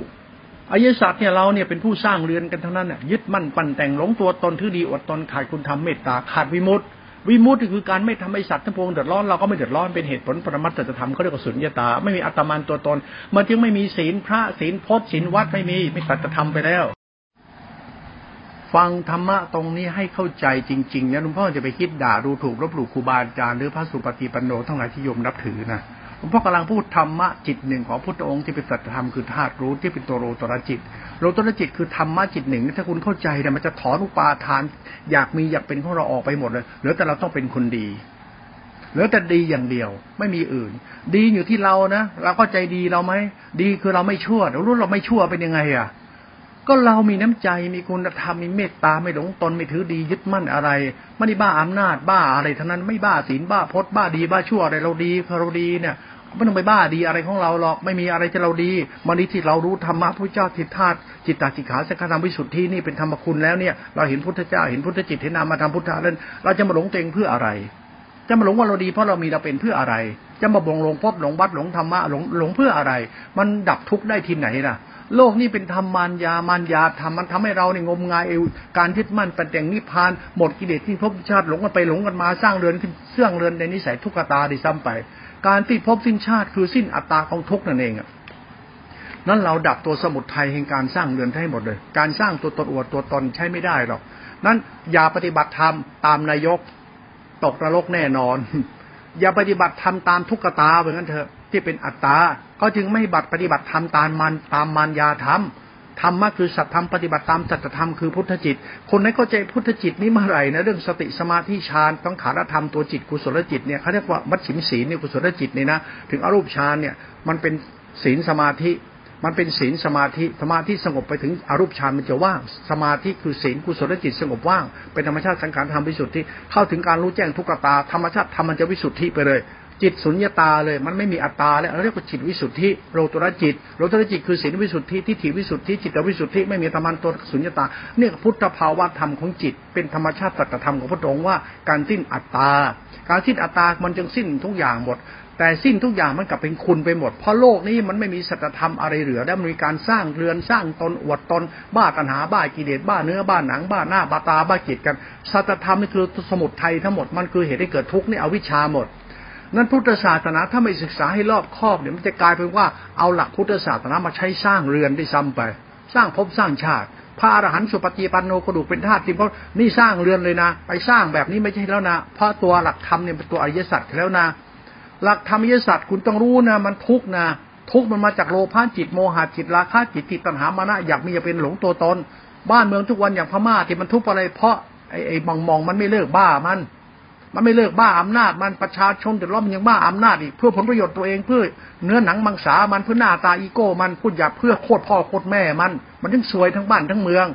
อายสัตว์เนี่ยเราเนี่ยเป็นผู้สร้างเรือนกันทั้งนั้นน่ยยึดมั่นปั่นแต่งหลงตัวตนทื่อดีอดตนขาดคุณธรรมเมตตาขาดวิมุตติวิมุตติคือการไม่ทำให้สัตว์ทั้งพวงเดือดร้อนเราก็ไม่เดือดร้อนเป็นเหตุผลปรมัตถธรรมเขาเรียกว่าสุญญตา ไม่มีอัตมันตัวตน มันจึงไม่มีศีลพระศีลพจน์ศีลวัดไม่มีไม่สัจธรรมไปแล้ว ฟังธรรมะตรงนี้ให้เข้าใจจริงๆนะหลวงพ่อจะไปคิดด่าดูถูกลบหลู่ครูบาอาจารย์หรือพระสุปฏิปันโนทั้งหลายที่โยมนับถือนะ หลวงพ่อกำลังพูดธรรมะจิตหนึ่งของพุทธองค์ที่เป็นสัจธรรมคือธาตุรู้ที่เป็นตัวโลตระจิตโลตระจิตคือธรรมะจิตหนึ่งถ้าคุณเข้าใจเนี่ยมันจะถอนอุปาทาน อยากมีอยากเป็นของเราออกไปหมดเลยเหลือแต่เราต้องเป็นคนดีเหลือแต่ดีอย่างเดียวไม่มีอื่น ดีอยู่ที่เรานะเราก็ใจดีเราไหมดีคือเราไม่ชั่วเรารู้เราไม่ชั่วเป็นยังไงอะ ก็เรามีน้ำใจมีคุณธรรมมีเมตตาไม่หลงตนไม่ถือดียึดมั่นอะไรไม่ได้บ้าอำนาจบ้าอะไรทั้งนั้นไม่บ้าศีลบ้าพจน์บ้าดีบ้าชั่วอะไรเราดีเราดีเนี่ยไม่ต้องไปบ้าดีอะไรของเราหรอกไม่มีอะไรที่เราดีมันนี้ที่เรารู้ธรรมะพระเจ้าทิฏฐาจิตตาจิขาสังฆธรรมวิสุทธินี่เป็นธรรมคุณแล้วเนี่ยเราเห็นพุทธเจ้าเห็นพุทธจิตเห็นนามธรรมพุทธะแล้วเราจะมาหลงตัวเองเพื่ออะไร จะมาหลงว่าเราดีเพราะเรามีเราเป็นเพื่ออะไร จะมาบ่งหลงพบหลงวัดหลงธรรมะหลงหลงเพื่ออะไร มันดับทุกข์ได้ทีไหนล่ะ โลกนี้เป็นธรรมมารยามารยาธรรมมันทำให้เราเนี่ยงมงายเอวการยึดมั่นเป็นแต่งนิพพาน หมดกิเลสที่ภพชาติหลงกันไปหลงกันมาสร้างเรือนเสื่องเรือนในนิสัยทุกขตาดิซ้ำไป การที่พบสิ้นชาติคือสิ้นอัตตาของทุกนั่นเองอะนั้นเราดับตัวสมุทัยแห่งการสร้างเรือนให้หมดเลย การสร้างตัวตนอวดตัวตนใช้ไม่ได้หรอก นั้นอย่าปฏิบัติธรรมตามนายก ตกนรกแน่นอน อย่าปฏิบัติธรรมตามทุกขตาเหมือนกันเถอะ ที่เป็นอัตตาเขาจึงไม่บัตรปฏิบัติธรรมตามมันตามมารยาธรรมธรรมะคือสัตธรรมปฏิบัติตามสัจธรรมคือพุทธจิต คนนั้นเข้าใจพุทธจิตนี้เมื่อไหร่นะเรื่องสติสมาธิฌานต้องขารธรรมตัวจิตกุศลจิตเนี่ยเขาเรียกว่ามัชฉิมศีลเนี่ยกุศลจิตเนี่ยนะถึงอรูปฌานเนี่ยมันเป็นศีลสมาธิ มันเป็นศีลสมาธิสมาธิสงบไปถึงอรูปฌานมันจะว่างสมาธิคือศีลกุศลจิตสงบว่างเป็นธรรมชาติสังขารธรรมวิสุทธิเข้าถึงการรู้แจ้งทุกตาธรรมชาติธรรมมันจะวิสุทธิไปเลย จิตสุญญตาเลย มันไม่มีอัตตาแล้วเราเรียกว่าจิตวิสุทธิโลตระจิตโลตระจิตคือศีลวิสุทธิทิฏฐิวิสุทธิจิตวิสุทธิไม่มีธรรมันตัวสุญญตาเนี่ยพุทธภาวะธรรมของจิต เป็นธรรมชาติตัตธรรมของพระองค์ว่าการสิ้นอัตตา การสิ้นอัตตามันจึงสิ้นทุกอย่างหมด แต่สิ้นทุกอย่างมันกลับเป็นคุณไปหมด เพราะโลกนี้มันไม่มีสัจธรรมอะไรเหลือแล้มีการสร้างเรือนสร้างตนอวดตน บ้าตัณหาบ้ากิเลสบ้าเนื้อบ้าหนังบ้าหน้าบ้าตาบ้าจิตกันสัจธรรมนี่คือสมุทัยทั้งหมดมันคือเหตุให้เกิดทุกข์นี่อวิชชาหมด นั้นพุทธศาสนาถ้าไม่ศึกษาให้รอบคอบเนี่ยมันจะกลายเป็นว่าเอาหลักพุทธศาสนามาใช้สร้างเรือนได้ซ้ำไป สร้างภพสร้างชาติพระอรหันต์สุปฏิปันโนกระดูกเป็นธาตุจริงเพราะนี่สร้างเรือนเลยนะ ไปสร้างแบบนี้ไม่ใช่แล้วนะเพราะตัวหลักธรรมเนี่ยเป็นตัวอริยสัจแล้วนะ หลักธรรมอริยสัจคุณต้องรู้นะมันทุกนะ ทุกมันมาจากโลภะจิตโมหะจิตราคะจิตติดตัณหามานะอยากมีอยากเป็นหลงตัวตน บ้านเมืองทุกวันอย่างพม่าที่มันทุกข์อะไรเพราะไอ้ไอ้มองมองมันไม่เลิกบ้ามัน มันไม่เลิกบ้าอำนาจ มันประชาชนแต่ล้อนมันยังบ้าอำนาจอีกเพื่อผลประโยชน์ตัวเองเพื่อเนื้อหนังมังสามันเพื่อหน้าตาอีโก้ มันพูดหยาบเพื่อโคตรพ่อโคตรแม่มัน มันทั้งสวยทั้งบ้านทั้งเมือง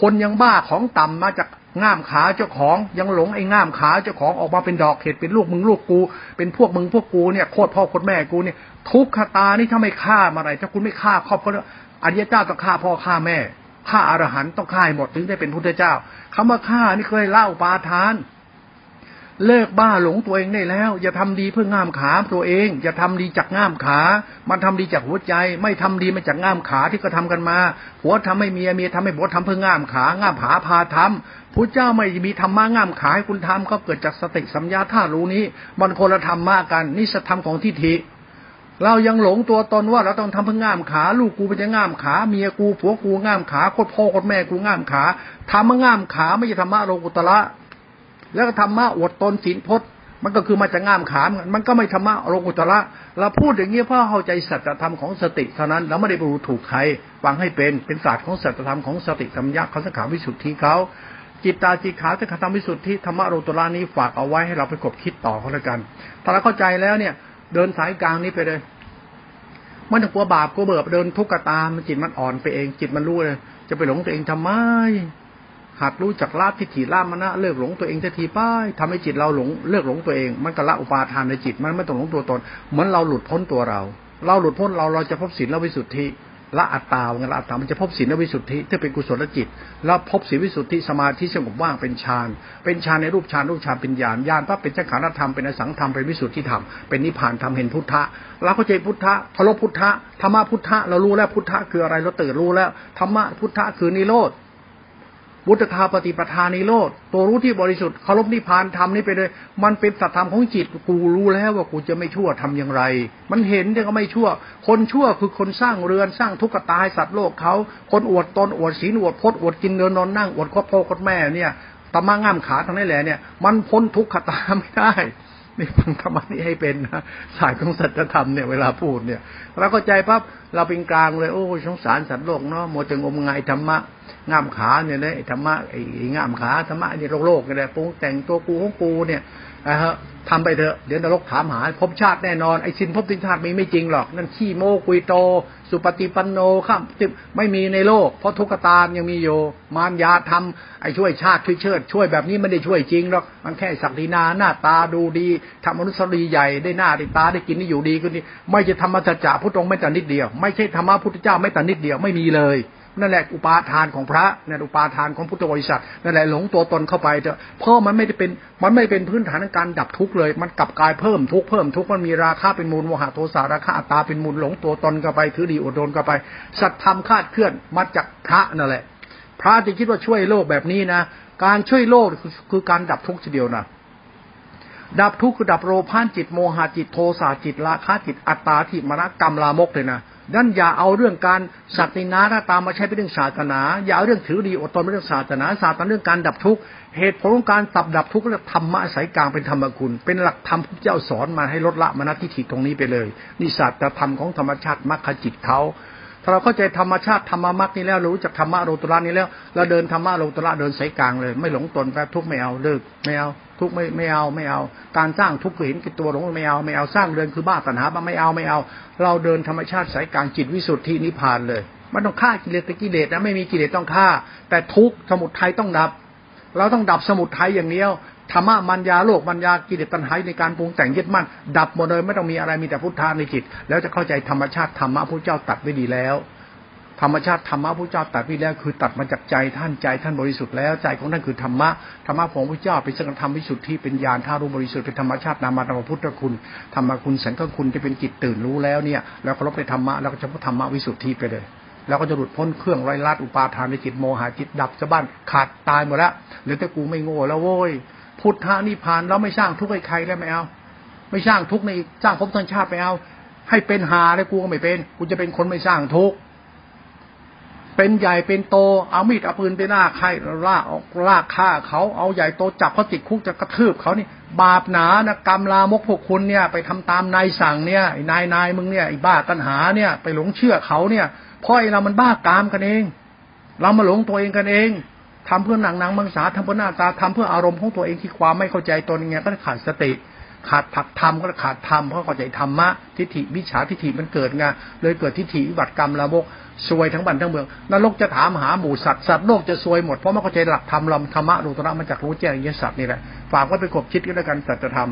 คนยังบ้าของต่ำมาจากง่ามขาเจ้าของยังหลงไอ้ง่ามขาเจ้าของออกมาเป็นดอกเห็ดเป็นลูกมึงลูกกู เป็นพวกมึงพวกกูเนี่ยโคตรพ่อโคตรแม่กูเนี่ยทุกขตานี่ถ้าไม่ฆ่ามาอะไรถ้าคุณไม่ฆ่าครอบครัวอริยเจ้าต้องฆ่าพ่อฆ่าแม่ฆ่าอรหันต้องฆ่าหมดถึงได้เป็นพุทธเจ้าคำว่าฆ่านี่เคยเล่าปาทาน เลิกบ้าหลงตัวเองได้แล้ว อย่าทำดีเพื่อง่ามขาตัวเอง อย่าทำดีจากง่ามขา มันทำดีจากหัวใจ ไม่ทำดีมาจากง่ามขาที่ก็ทำกันมาผัวทำให้เมียเมียทำให้ผัวทำเพื่อง่ามขาง่ามผาพาทำพระเจ้าไม่มีธรรมะง่ามขาให้คุณทำก็เกิดจากสติสัมยาท่ารู้นี้มันคนละธรรมะกันนี่สธรรมของทิฏฐิเรายังหลงตัวตนว่าเราต้องทำเพื่อง่ามขา ลูกกูเป็นจะง่ามขาเมียกูผัวกูง่ามขาโคตรพ่อโคตรแม่กูง่ามขาทำมาง่ามขาไม่ใช่ธรรมะโลกุตละ แล้วก็ธรรมะอดตนศีลพจน์มันก็คือมาจากง่ามขามมันก็ไม่ธรรมะโลกุตระเราพูดอย่างนี้เพราะเข้าใจสัจธรรมของสติเท่านั้นเราไม่ได้รู้ถูกใครฟังให้เป็นเป็นศาสตร์ของสัจธรรมของสติธรรมยักษ์เขาสังขารวิสุทธิเขาจิตตาจิขาสังขารวิสุทธิธรรมะโลกุตระนี้ฝากเอาไว้ให้เราไปกบคิดต่อเขาแล้วกันถ้าเราเข้าใจแล้วเนี่ย เดินสายกลางนี้ไปเลยมันจะกลัวบาปกลัวเบื่อเดินทุกข์กตามันจิตมันอ่อนไปเอง จิตมันรู้เลย จะไปหลงตัวเองทำไม หัดรู้จักละทิฏฐิละมณะเลิกหลงตัวเองทันทีป้ายทำให้จิตเราหลงเลิกหลงตัวเอง มันก็ละอุปาทานในจิต มันไม่ต้องหลงตัวตน เหมือนเราหลุดพ้นตัวเรา เราหลุดพ้นเราเราจะพบศีลและวิสุทธิละอัตตาเงละอัตตา มันจะพบศีลและวิสุทธิที่เป็นกุศลจิต แล้วพบศีลวิสุทธิสมาธิสงบว่างเป็นฌาน เป็นฌานในรูปฌานรูปฌานเป็นญาณญาณปั๊บเป็นจักรธรรม เป็นอสังธรรม เป็นวิสุทธิธรรม เป็นนิพพานธรรมเห็นพุทธะเราเข้าใจพุทธะพลบพุทธะธรรมะพุทธะเรารู้แล้วพุทธะคืออะไรเราตื่นรู้แล้วธรรมะพุทธะคือนิโรธ วุฒคาปฏิปทานิโรธตัวรู้ที่บริสุทธิ์เคารพนิพพานธรรมนี่ไปเลย มันเป็นสัตธรรมของจิตกูรู้แล้วว่ากูจะไม่ชั่วทำอย่างไร มันเห็นแต่ก็ไม่ชั่ว คนชั่วคือคนสร้างเรือนสร้างทุกข์ตายสัตว์โลกเขาคนอวดตนอวดศีลอวดพจน์อวดกินเดินนอนนั่งอวดครอบพ่อครอบแม่เนี่ยตะมาง่ามขาทั้งนั้นแหละเนี่ย มันพ้นทุกขตาไม่ได้ นี่ฟังธรรมนี้ให้เป็นนะสายของสัจธรรมเนี่ยเวลาพูดเนี่ยเราก็ใจปั๊บเราเป็นกลางเลยโอ้สงสารสัตว์โลกเนาะโมจงงมงายธรรมะง่ามขาเนี่ยนะธรรมะไอ้ง่ามขาธรรมะนี่โลกโลกนี่แหละปรุงแต่งตัวกูของกูเนี่ย นะฮะทำไปเถอะเดี๋ยวนรกถามหาภพชาติแน่นอนไอ้สินภพสินชาติมีไม่จริงหรอก นั่นขี้โมกุยโต สุปฏิปันโนข้ามไม่มีในโลก เพราะทุกตายังมีอยู่มารยาทำไอ้ช่วยชาติช่วยเชิด ช่วยแบบนี้ไม่ได้ช่วยจริงหรอกมันแค่สักดินาหน้าตาดูดีทำมนุษย์ดีใหญ่ได้หน้าได้ตาได้กินได้อยู่ดีก็นี่ไม่จะธรรมจัจจะพุทธองค์ไม่แต่นิดเดียว ไม่ใช่ธรรมะพุทธเจ้าไม่แต่นิดเดียวไม่มีเลย นั่นแหละอุปาทานของพระนั่นอุปาทานของพุทธบริษัทนั่นแหละหลงตัวตนเข้าไปเถอะเพราะมันไม่ได้เป็นมันไม่เป็นพื้นฐานในการดับทุกข์เลย มันกลับกลายเพิ่มทุกข์เพิ่มทุกข์มันมีราคาเป็นมูลโมหะโทสาราคาอัตตาเป็นมูลหลงตัวตนเข้าไปถือดีอดทนเข้าไปสัตธรรมคาดเคลื่อนมาจากพระนั่นแหละ พระที่คิดว่าช่วยโลกแบบนี้นะการช่วยโลกคือการดับทุกข์ทีเดียวนะดับทุกข์คือดับโลภะจิตโมหะจิตโทสะจิตราคะจิตอัตตาทิมรกรรมลามกเลยนะ นั่นอย่าเอาเรื่องการสัตตินาถ้าตามาใช้เป็นเรื่องศาสนา อย่าเอาเรื่องถือดีอดทนเป็นเรื่องศาสนาศาสนาเรื่องการดับทุกข์เหตุผลของการตับดับทุกข์เรียกธรรมะสายกลางเป็นธรรมคุณ เป็นหลักธรรมพระเจ้าสอนมาให้ลดละมณฑิฐิตรงนี้ไปเลยนี่ศาสตรธรรมของธรรมชาติมรรคจิตเขาถ้าเราเข้าใจธรรมชาติธรรมมรรคนี้แล้วรู้จักธรรมะโลตระนี้แล้วเราเดินธรรมะโลตระเดินสายกลางเลย ไม่หลงตนแปทุกข์ไม่เอาเลิกไม่เอา ทุกไม่ไม่เอาไม่เอา การสร้างทุกข์เห็นกิตัวหลงไม่เอาไม่เอาสร้างเดินคือบ้าตัณหาบ้าไม่เอาไม่เอา เราเดินธรรมชาติสายกลางจิตวิสุทธินิพพานเลยมันต้องฆ่ากิเลสตะกิเลสนะไม่มีกิเลสต้องฆ่า แต่ทุกสมุทัยต้องดับ เราต้องดับสมุทัยอย่างเดียวธรรมะมัญญาโลกมัญญากิเลสตัณหาในการปรุงแต่งยึดมั่นดับหมดเลยไม่ต้องมีอะไรมีแต่พุทธาในจิต แล้วจะเข้าใจธรรมชาติธรรมะพระเจ้าตัดไว้ดีแล้ว ธรรมชาติธรรมะพระเจ้าตัดไว้แล้วคือตัดมาจากใจท่านใจท่านบริสุทธิ์แล้วใจของท่านคือธรรมะธรรมะของพระเจ้าเป็นสังฆธรรมวิสุทธิเป็นญาณท่ารู้บริสุทธิ์เป็นธรรมชาตินามธรรมพุทธคุณธรรมคุณสังฆคุณที่เป็นจิตตื่นรู้แล้วเนี่ยแล้วเคารพในธรรมะแล้วก็จะพุทธธรรมะวิสุทธิไปเลยแล้วก็จะหลุดพ้นเครื่องไร้ลัดอุปาทานในจิตโมหะจิตดับจะบ้านขาดตายหมดแล้วหรือแต่กูไม่โง่แล้วโว้ยพุทธานิพานเราไม่สร้างทุกข์ให้ใครแล้วไม่เอา ไม่สร้างทุกข์ในสร้างภพทั้งชาติไม่เอา ให้เป็นหาเลยกูก็ไม่เป็นกูจะเป็นคนไม่สร้างทุกข์ เป็นใหญ่เป็นโต เอามีดเอาปืนไปหน้าใครล่าออกล่าฆ่าเขาเอาใหญ่โตจับเขาติดคุกจะกระทืบเขานี่ บาปหนานะกรรมลามกพวกคุณเนี่ย ไปทำตามนายสั่งเนี่ยนายนายมึงเนี่ยไอ้บ้าตัณหาเนี่ย ไปหลงเชื่อเขาเนี่ยพราะไอ้เรามันบ้ากามกันเอง เรามาหลงตัวเองกันเองทำเพื่อหนังหนังมังสาทำเพื่อหน้าตาทำเพื่ออารมณ์ของตัวเองที่ความไม่เข้าใจตนเงี้ยก็ขาดสติ ขาดผักธรรมก็ขาดธรรมเพราะเข้าใจธรรมะทิฏฐิวิชาทิฏฐิมันเกิดไงเลยเกิดทิฏฐิวิบัติกรรมละบกซวยทั้งบ้านทั้งเมืองนรกจะถามหาหมู่สัตว์สัตว์โลกจะซวยหมดเพราะไม่เข้าใจหลักธรรมลำธรรมะรูตระมาจากรู้แจ้งยสัตว์นี่แหละฝากไว้ไปกบคิดกันแล้วกันสัจธรรม